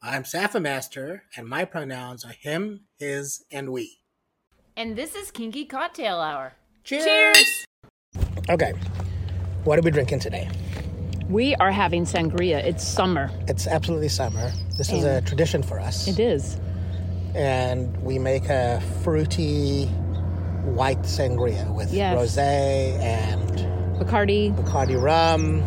I'm Saffermaster, and my pronouns are him, his, and we. And this is Kinky Cocktail Hour. Cheers! Cheers! Okay, what are we drinking today? We are having sangria. It's summer. It's absolutely summer. This is a tradition for us. It is. And we make a fruity white sangria with Yes. rosé and Bacardi, Bacardi rum.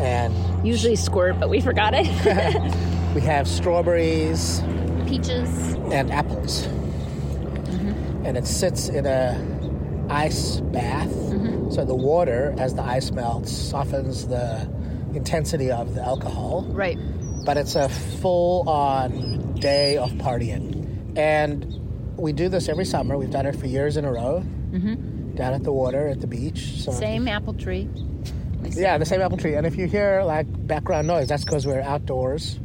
And usually squirt, but we forgot it. we have strawberries Peaches. and apples. Mm-hmm. And it sits in a ice bath. Mm-hmm. So the water, as the ice melts, softens the intensity of the alcohol. Right. But it's a full on day of partying. And we do this every summer. We've done it for years in a row. Mm-hmm. Down at the water, at the beach. So Same apple tree. Yeah, the same apple tree. And if you hear like background noise, that's because we're outdoors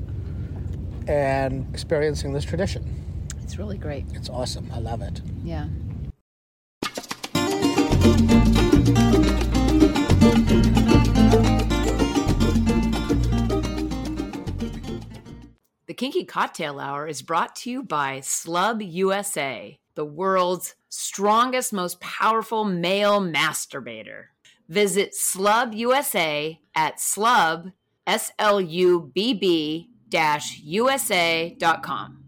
and experiencing this tradition. It's really great. It's awesome. I love it. Yeah. The Kinky Cocktail Hour is brought to you by Slubb USA, the world's strongest, most powerful male masturbator. Visit Slubb USA at slubb, S L U B B dash USA.com.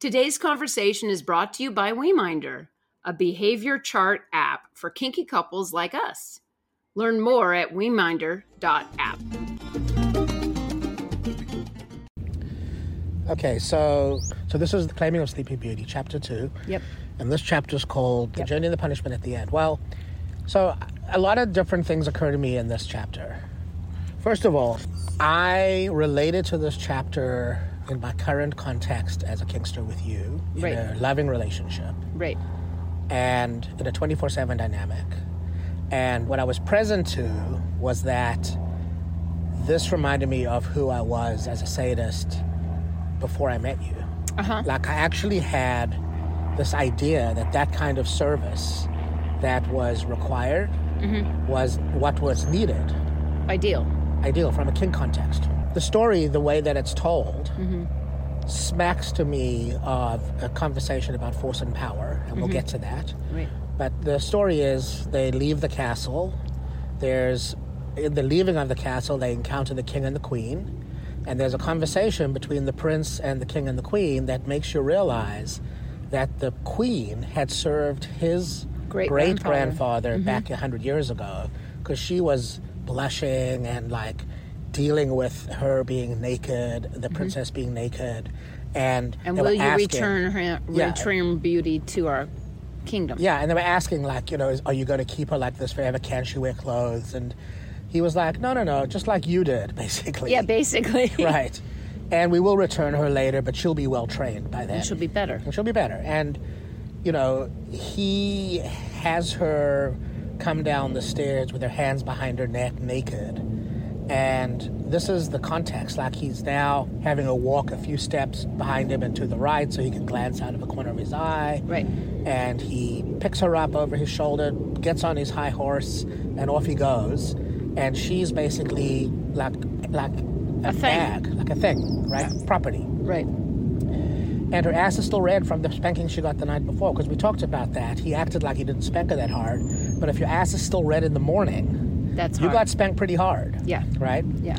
Today's conversation is brought to you by WeMinder, a behavior chart app for kinky couples like us. Learn more at WeMinder.app. Okay, so so this is the claiming of Sleeping Beauty, chapter two. Yep. And this chapter is called The Yep. Journey and the Punishment at the Inn. Well, so a lot of different things occur to me in this chapter. First of all, I related to this chapter in my current context as a Kinkster with you in Right. a loving relationship Right. and in a 24 7 dynamic. And what I was present to was that this reminded me of who I was as a sadist before I met you. Uh huh. Like, I actually had this idea that that kind of service that was required was what was needed, Ideal. Ideal from a king context. The story, the way that it's told, mm-hmm. smacks to me of a conversation about force and power, and we'll mm-hmm. get to that. Right. But the story is they leave the castle. There's in the leaving of the castle, they encounter the king and the queen, and there's a conversation between the prince and the king and the queen that makes you realize that the queen had served his Great-grandfather. grandfather mm-hmm. back a hundred years ago because she was blushing and like dealing with her being naked, the mm-hmm. princess being naked, and And will you asking- return her, Yeah. return beauty to our kingdom? yeah, and they were asking like, you know, is, are you going to keep her like this forever? Can she wear clothes? And he was like, no, no, no, just like you did, basically. Yeah, basically. right. And we will return her later, but she'll be well trained by then. And she'll be better. And she'll be better. And you know, he has her come down the stairs with her hands behind her neck, naked. And this is the context. Like he's now having her walk a few steps behind him and to the right so he can glance out of the corner of his eye Right. and he picks her up over his shoulder, gets on his high horse, and off he goes. And she's basically like like a, thing. bag, like a thing, right? Property. Right. And her ass is still red from the spanking she got the night before, because we talked about that. He acted like he didn't spank her that hard. But if your ass is still red in the morning, That's you hard. got spanked pretty hard. Yeah. Right? Yeah.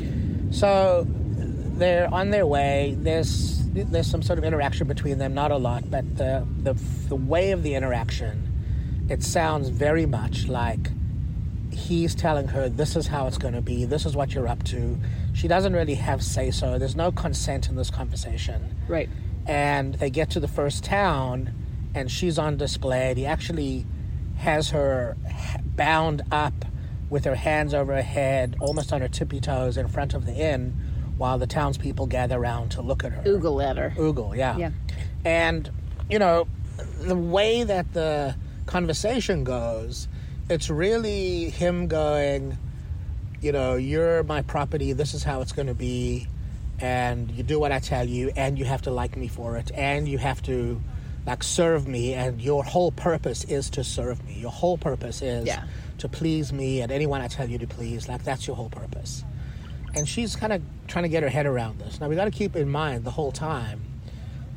So they're on their way. There's there's some sort of interaction between them, not a lot, but the the, the way of the interaction, it sounds very much like he's telling her this is how it's going to be. This is what you're up to. She doesn't really have say so. There's no consent in this conversation. Right. And they get to the first town, and she's on display. He actually has her bound up with her hands over her head, almost on her tippy toes, in front of the inn, while the townspeople gather around to look at her. Oogle at her. Oogle, yeah. Yeah. And, you know, the way that the conversation goes, it's really him going, you know, you're my property, this is how it's going to be, and you do what I tell you, and you have to like me for it, and you have to, like, serve me, and your whole purpose is to serve me. Your whole purpose is Yeah. to please me and anyone I tell you to please. Like, that's your whole purpose. And she's kind of trying to get her head around this. Now, we got to keep in mind the whole time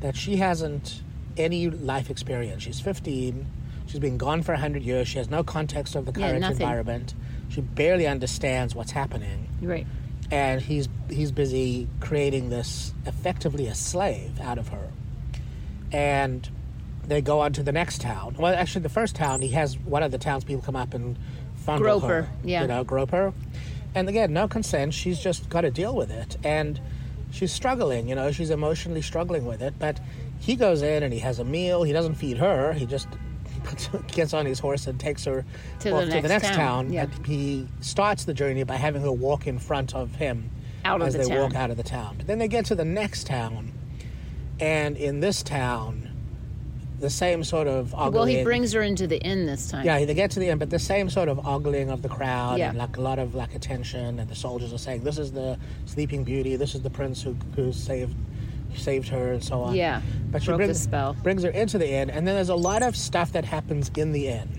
that she hasn't any life experience. She's 15. She's been gone for 100 years. She has no context of the current nothing. environment. She barely understands what's happening. Right. And he's he's busy creating this effectively a slave out of her. And they go on to the next town. Well, actually, the first town, he has one of the townspeople come up and fondle Grope her. yeah. You know, grope her. And again, no consent. She's just got to deal with it. And she's struggling, you know, she's emotionally struggling with it. But he goes in and he has a meal. He doesn't feed her. He just gets on his horse and takes her To the to the next next town, town. yeah. And he starts the journey by having her walk in front of him Out of as the they town. walk out of the town. But then they get to the next town, and in this town, the same sort of ogling. Well, he brings her into the inn this time. Yeah, they get to the end, but the same sort of ogling of the crowd Yeah. and like a lot of like attention, and the soldiers are saying, "This is the Sleeping Beauty. This is the prince who who saved saved her," and so on. Yeah, but she brings spell. brings her into the inn, and then there's a lot of stuff that happens in the inn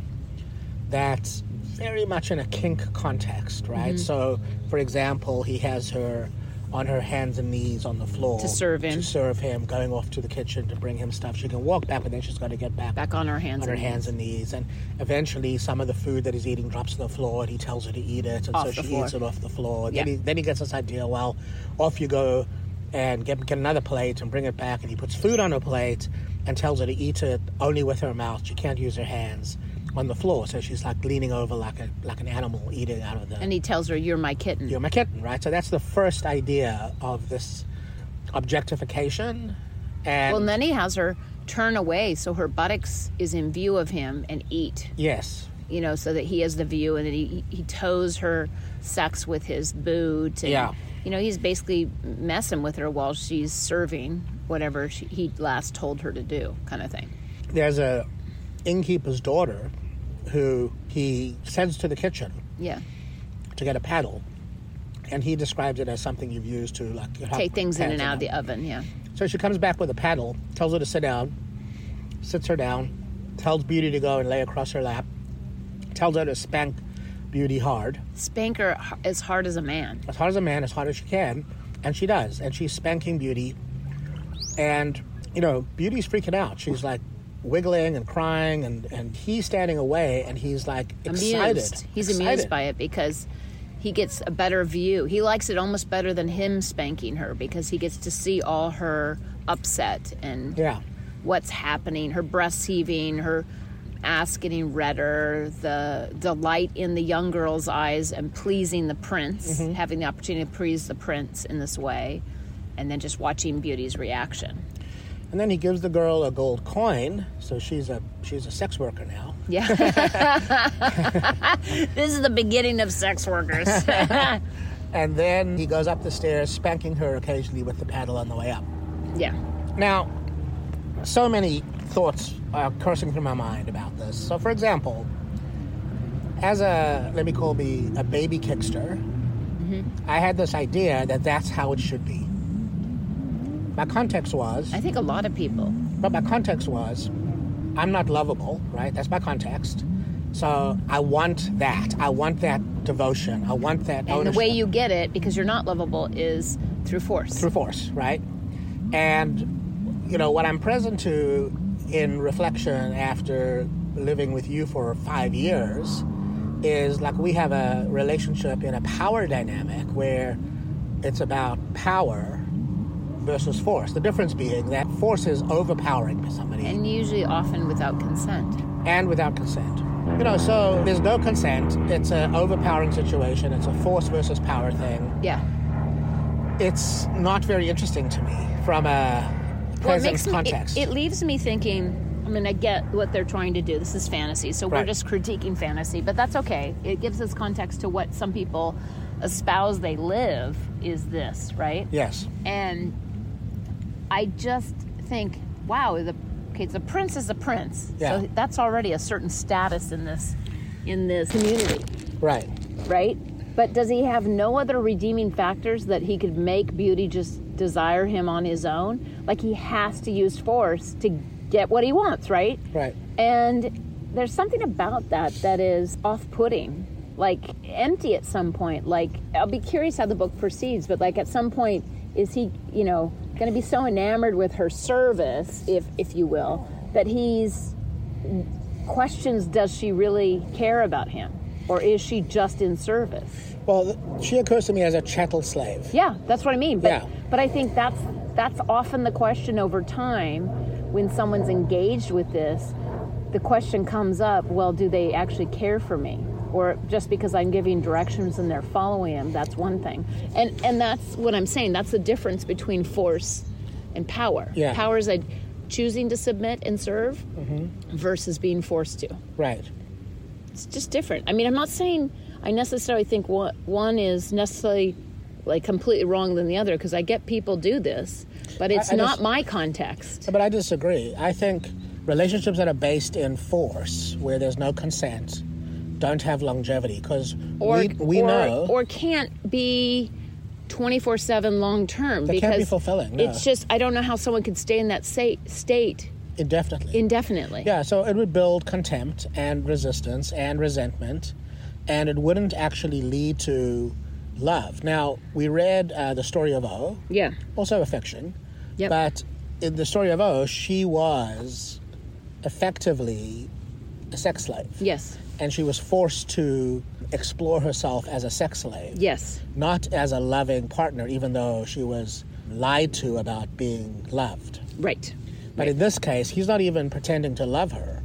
that's very much in a kink context, right? Mm-hmm. So, for example, he has her on her hands and knees on the floor To serve him. to serve him, going off to the kitchen to bring him stuff. She can walk back, but then she's got to get back Back on her hands on her and hands and knees. And eventually, some of the food that he's eating drops to the floor, and he tells her to eat it, and Off so she floor. eats it off the floor. Yeah. Then, he, then he gets this idea: well, off you go, and get get another plate and bring it back. And he puts food on her plate and tells her to eat it only with her mouth. She can't use her hands on the floor, so she's like leaning over like a like an animal eating out of the. And he tells her, "You're my kitten." you're my kitten, right? So that's the first idea of this objectification. And Well, and then he has her turn away so her buttocks is in view of him and eat. yes, You know, so that he has the view, and then he he toes her sex with his boot. And, Yeah. You know, he's basically messing with her while she's serving whatever she, he last told her to do, kind of thing. there's a innkeeper's daughter who he sends to the kitchen Yeah. to get a paddle, and he describes it as something you've used to like Take things in and out of the oven. Yeah. So she comes back with a paddle, tells her to sit down, sits her down, tells Beauty to go and lay across her lap, tells her to spank Beauty hard, Spank her h- as hard as a man. as hard as a man, as hard as she can, and she does, and she's spanking Beauty, and you know Beauty's freaking out. She's like wiggling and crying, and and he's standing away, and he's like excited. amused. He's excited. amused by it because he gets a better view. He likes it almost better than him spanking her because he gets to see all her upset and Yeah, what's happening, her breasts heaving, her ass getting redder, the delight in the young girl's eyes and pleasing the prince, Mm-hmm. having the opportunity to please the prince in this way, and then just watching Beauty's reaction. And then he gives the girl a gold coin, so she's a she's a sex worker now. Yeah. this is the beginning of sex workers. And then he goes up the stairs, spanking her occasionally with the paddle on the way up. yeah. Now, so many thoughts are coursing through my mind about this. So, for example, as a, let me call me a baby kinkster, mm-hmm. I had this idea that that's how it should be. My context was, I think a lot of people. but my context was, I'm not lovable, right? That's my context. So I want that. I want that devotion. I want that And the way you get it, because you're not lovable, is through force. through force, right? And you know, what I'm present to in reflection after living with you for five years is like we have a relationship in a power dynamic where it's about power versus force. The difference being that force is overpowering somebody. And usually often without consent. And without consent. You know, so there's no consent. It's an overpowering situation. It's a force versus power thing. Yeah. It's not very interesting to me from a present well, context. Me, it, it leaves me thinking I mean, I get what they're trying to do. This is fantasy, so Right. we're just critiquing fantasy, but that's okay. It gives us context to what some people espouse they live is this, right? yes. And I just think, wow, the okay, the prince is a prince, Yeah. so that's already a certain status in this in this community, Right. right? But does he have no other redeeming factors that he could make beauty just desire him on his own? Like he has to use force to get what he wants, right? Right. And there's something about that that is off putting, like empty at some point. Like, I'll be curious how the book proceeds, but like at some point, is he, you know, going to be so enamored with her service, if, if you will, that he's questions does she really care about him? Or is she just in service? Well, she occurs to me as a chattel slave. Yeah, that's what I mean. But, Yeah. but I think that's that's often the question over time when someone's engaged with this. The question comes up: Well, do they actually care for me? Or just because I'm giving directions and they're following them, that's one thing. And and that's what I'm saying. That's the difference between force and power. Yeah. Power is a choosing to submit and serve Mm-hmm. versus being forced to Right. it's just different. I mean, I'm not saying I necessarily think one, one is necessarily like completely wrong than the other because I get people do this, but it's I not just- my context. But I disagree. I think relationships that are based in force, where there's no consent, don't have longevity because we, we or, know or can't be 24 7 long term because can't be fulfilling, no. it's just I don't know how someone could stay in that state state indefinitely. indefinitely. yeah, so it would build contempt and resistance and resentment, and it wouldn't actually lead to love. Now, we read uh, the story of O, Yeah. also affection Yep. but in the story of O, she was effectively a sex slave. Yes. and she was forced to explore herself as a sex slave, Yes. not as a loving partner, even though she was lied to about being loved. Right. But in this case, he's not even pretending to love her.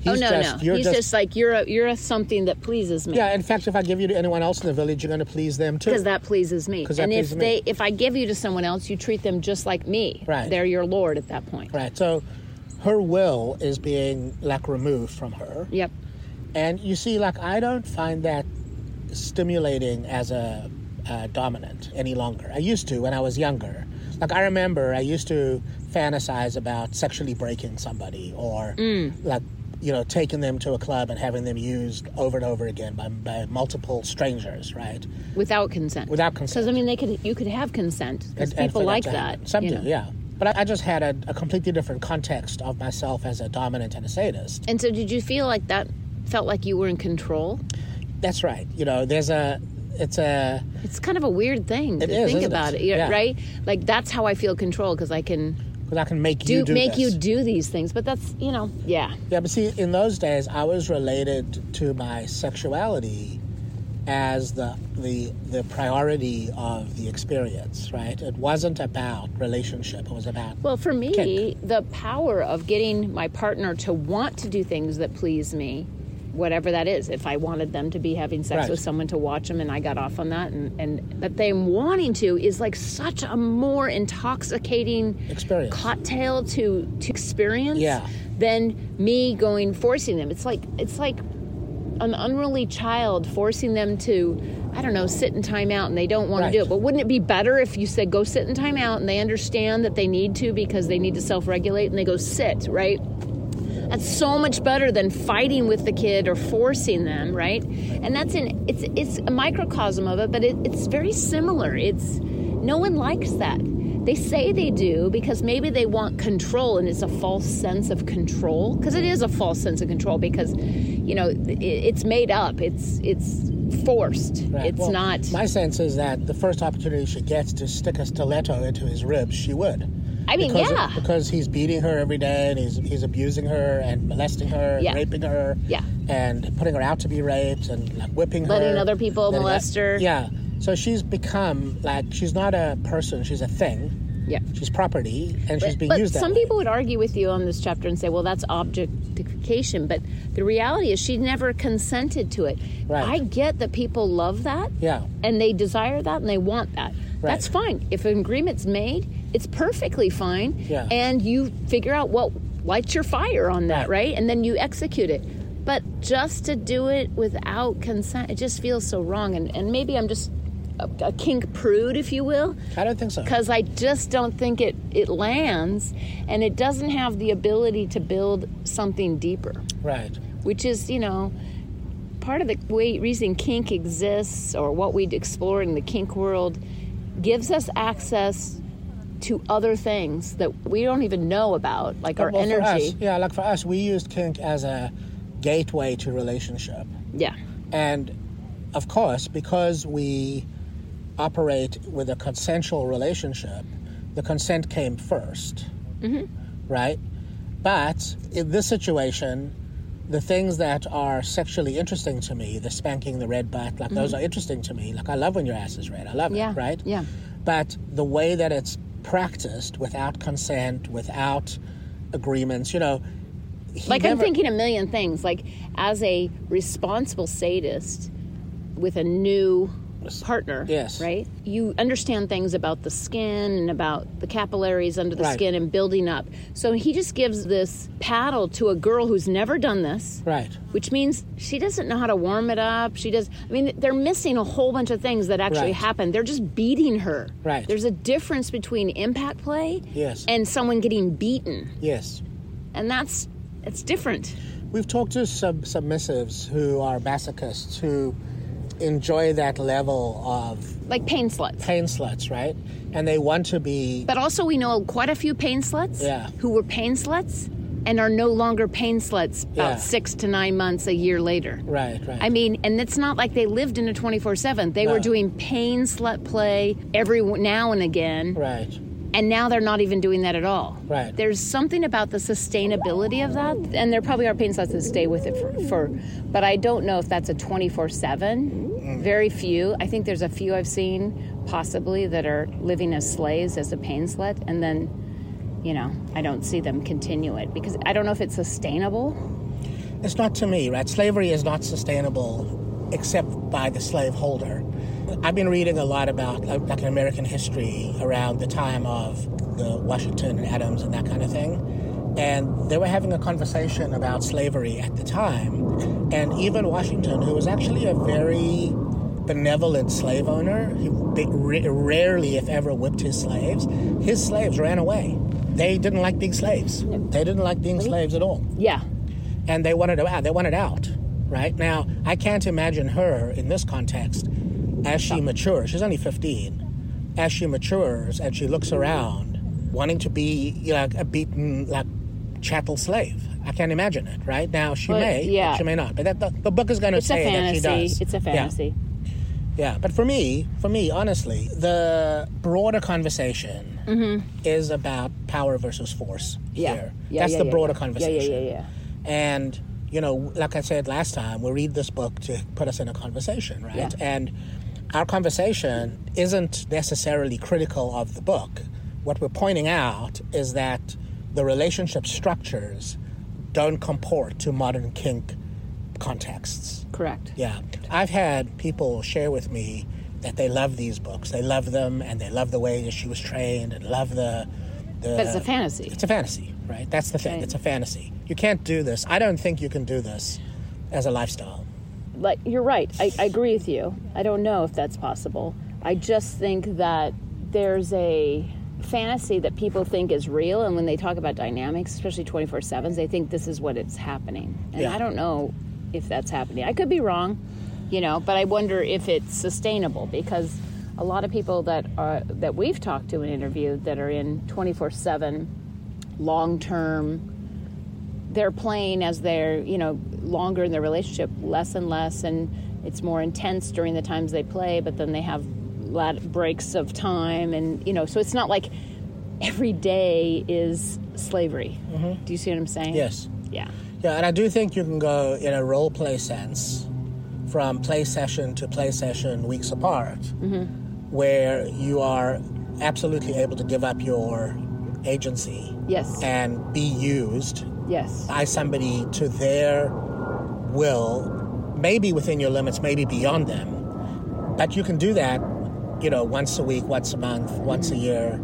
He's oh no, just, no. He's just, just, like you're a, you're a something that pleases me. yeah. In fact, if I give you to anyone else in the village, you're going to please them too. because that pleases me. that And if pleases they me. if I give you to someone else, you treat them just like me. Right. They're your lord at that point. right. So, her will is being like removed from her, Yep. and you see, like I don't find that stimulating as a, uh dominant any longer. I used to when I was younger. Like I remember, I used to fantasize about sexually breaking somebody, or like you know taking them to a club and having them used over and over again by, by multiple strangers, right? Without consent. Without consent. Because I mean, they could you could have consent because people like that. Some do, know. yeah. But I, I just had a, a completely different context of myself as a dominant and a sadist. And so, did you feel like that? Felt like you were in control? That's right. You know, there's a, it's a, It's kind of a weird thing to is, think about it? it, yeah, right? Like that's how I feel control because I can because I can make do, you do make this. you do these things. But that's you know, yeah, Yeah, but see, in those days, I was related to my sexuality as the the the priority of the experience, right? It wasn't about relationship. It was about Well, for me, Kink. the power of getting my partner to want to do things that please me, whatever that is, if I wanted them to be having sex Right. with someone to watch them and I got off on that, and, and that them wanting to is like such a more intoxicating experience. cocktail to, to experience Yeah. than me going forcing them. It's like, it's like an unruly child forcing them to i don't know sit in timeout and they don't want Right. to do it. But wouldn't it be better if you said go sit in timeout and they understand that they need to because they need to self-regulate and they go sit right? That's so much better than fighting with the kid or forcing them right? And that's in it's it's a microcosm of it but it, it's very similar. It's no one likes that. They say they do because maybe they want control and it's a false sense of control because it is a false sense of control because you know it's made up it's it's forced Right. it's Well, not My sense is that the first opportunity she gets to stick a stiletto into his ribs, she would. I mean, because, yeah. because he's beating her every day and he's he's abusing her and molesting her, and raping her, Yeah. and putting her out to be raped and like whipping her, Letting other people letting molest her. Yeah, so she's become like she's not a person; she's a thing. Yeah. She's property, and she's being but used that some way. people would argue with you on this chapter and say, well, that's objectification. But the reality is, she never consented to it. Right. I get that people love that. Yeah. And they desire that and they want that. Right. That's fine. If an agreement's made, it's perfectly fine. Yeah. And you figure out what lights your fire on that, Right. right? And then you execute it. But just to do it without consent, it just feels so wrong. And, and maybe I'm just a, kink prude, if you will I don't think so. because I just don't think it it lands, and it doesn't have the ability to build something deeper, Right. which is you know part of the way reason kink exists or what we explore in the kink world gives us access to other things that we don't even know about, like our Well, energy. us, yeah, like for us, we used kink as a gateway to relationship. Yeah, And of course, because we operate with a consensual relationship, the consent came 1st mm-hmm. Right? But in this situation, the things that are sexually interesting to me, the spanking, the red butt, like those mm-hmm. are interesting to me. Like I love when your ass is red. I love Yeah, it, right? yeah. But the way that it's practiced without consent, without agreements, you know, like I'm thinking a million things. Like as a responsible sadist with a new partner, Yes. right? You understand things about the skin and about the capillaries under the Right. skin and building up. So he just gives this paddle to a girl who's never done this. Right. Which means she doesn't know how to warm it up. She does. I mean, they're missing a whole bunch of things that actually Right. happen. They're just beating her. Right. There's a difference between impact play Yes. and someone getting beaten, Yes. and that's it's different. We've talked to sub- submissives who are masochists who enjoy that level of like pain sluts. pain sluts, right? And they want to be. But also, we know quite a few pain sluts Yeah. who were pain sluts and are no longer pain sluts about Yeah. six to nine months, a year later. Right, right. I mean, and it's not like they lived in a 24 7. They No. were doing pain slut play every now and again, right. And now they're not even doing that at all. Right. There's something about the sustainability of that, and there probably are pain sluts that stay with it for, for but I don't know if that's a 24 7. Mm. Very few. I think there's a few I've seen, possibly, that are living as slaves as a pain slut, and then, you know, I don't see them continue it because I don't know if it's sustainable. It's not to me, right? Slavery is not sustainable except by the slaveholder. I've been reading a lot about like, American history around the time of the Washington and Adams and that kind of thing. And they were having a conversation about slavery at the time. And even Washington, who was actually a very benevolent slave owner, he rarely, if ever, whipped his slaves, his slaves ran away. They didn't like being slaves. They didn't like being slaves at all Yeah. and they wanted out. They wanted out. Right now, I can't imagine her in this context as she matures. She's only fifteen. As she matures and she looks around, wanting to be you know, a beaten like chattel slave. I can't imagine it. Right now, she Well, may. yeah. She may not. But that, the, the book is going to say that she does. It's a fantasy. Yeah, but for me, for me, honestly, the broader conversation is about power versus force Mm-hmm. Yeah. here. Yeah, That's yeah, the yeah, broader yeah. conversation. Yeah, yeah, yeah, yeah. And, you know, like I said last time, we read this book to put us in a conversation, right? Yeah. And our conversation isn't necessarily critical of the book. What we're pointing out is that the relationship structures don't comport to modern kink contexts. Correct. Yeah. I've had people share with me that they love these books. They love them and they love the way that she was trained and love the. the But it's a fantasy. It's a fantasy, right? That's the thing. Right. It's a fantasy. You can't do this. I don't think you can do this as a lifestyle. Like you're right. I, I agree with you. I don't know if that's possible. I just think that there's a fantasy that people think is real and when they talk about dynamics especially 24-7s they think this is what it's happening. And Yeah. i don't know if that's happening. I could be wrong you know but i wonder if it's sustainable because a lot of people that are that we've talked to and interviewed that are in 24-7 long-term they're playing as they're you know longer in their relationship less and less and it's more intense during the times they play but then they have lot breaks of time and you know so it's not like every day is slavery. Mm-hmm. Do you see what I'm saying? Yes. Yeah. Yeah, and I do think you can go in a role play sense from play session to play session weeks apart, mm-hmm. where you are absolutely able to give up your agency Yes. and be used yes. by somebody to their will, maybe within your limits, maybe beyond them. But you can do that, you know, once a week, once a month, once a year.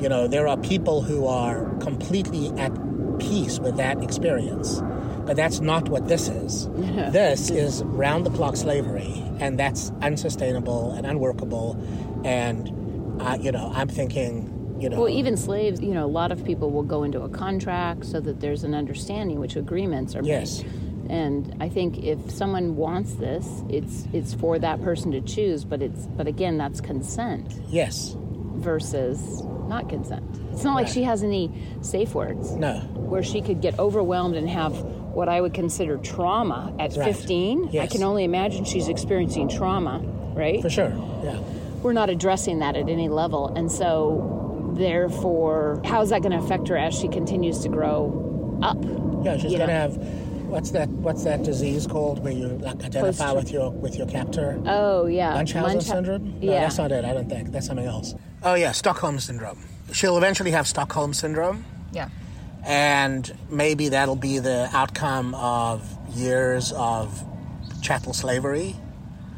You know, there are people who are completely at peace with that experience. But that's not what this is. this is round the clock slavery, and that's unsustainable and unworkable. And, uh, you know, I'm thinking, you know. Well, even slaves, you know, a lot of people will go into a contract so that there's an understanding which agreements are made. Yes. And I think if someone wants this, it's it's for that person to choose, but it's but again, that's consent yes. versus not consent. It's not like she has any safe words No. where she could get overwhelmed and have what I would consider trauma at Right. 15. I can only imagine she's experiencing trauma, right? For sure. Yeah. we're not addressing that at any level. And so, therefore, how is that going to affect her as she continues to grow up? Yeah, she's gonna have what's that? What's that disease called where you like identify Post- with your with your captor? Oh, yeah. Munchausen Muncha- syndrome? No, yeah. that's not it. I don't think that's something else. Oh yeah, Stockholm syndrome. She'll eventually have Stockholm syndrome, yeah. and maybe that'll be the outcome of years of chattel slavery.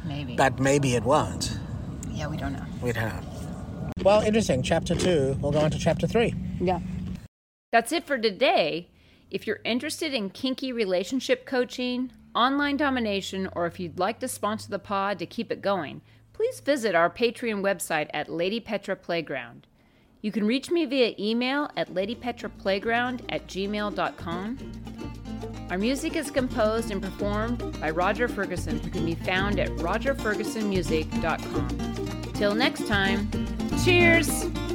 Maybe. But maybe it won't. yeah, we don't know. We don't know. Well, interesting. Chapter two. We'll go on to chapter three. Yeah. That's it for today. If you're interested in kinky relationship coaching, online domination, or if you'd like to sponsor the pod to keep it going, please visit our Patreon website at Lady Petra Playground. You can reach me via email at ladypetraplayground at gmail.com. Our music is composed and performed by Roger Ferguson, who can be found at rogerfergusonmusic.com. Till next time, cheers!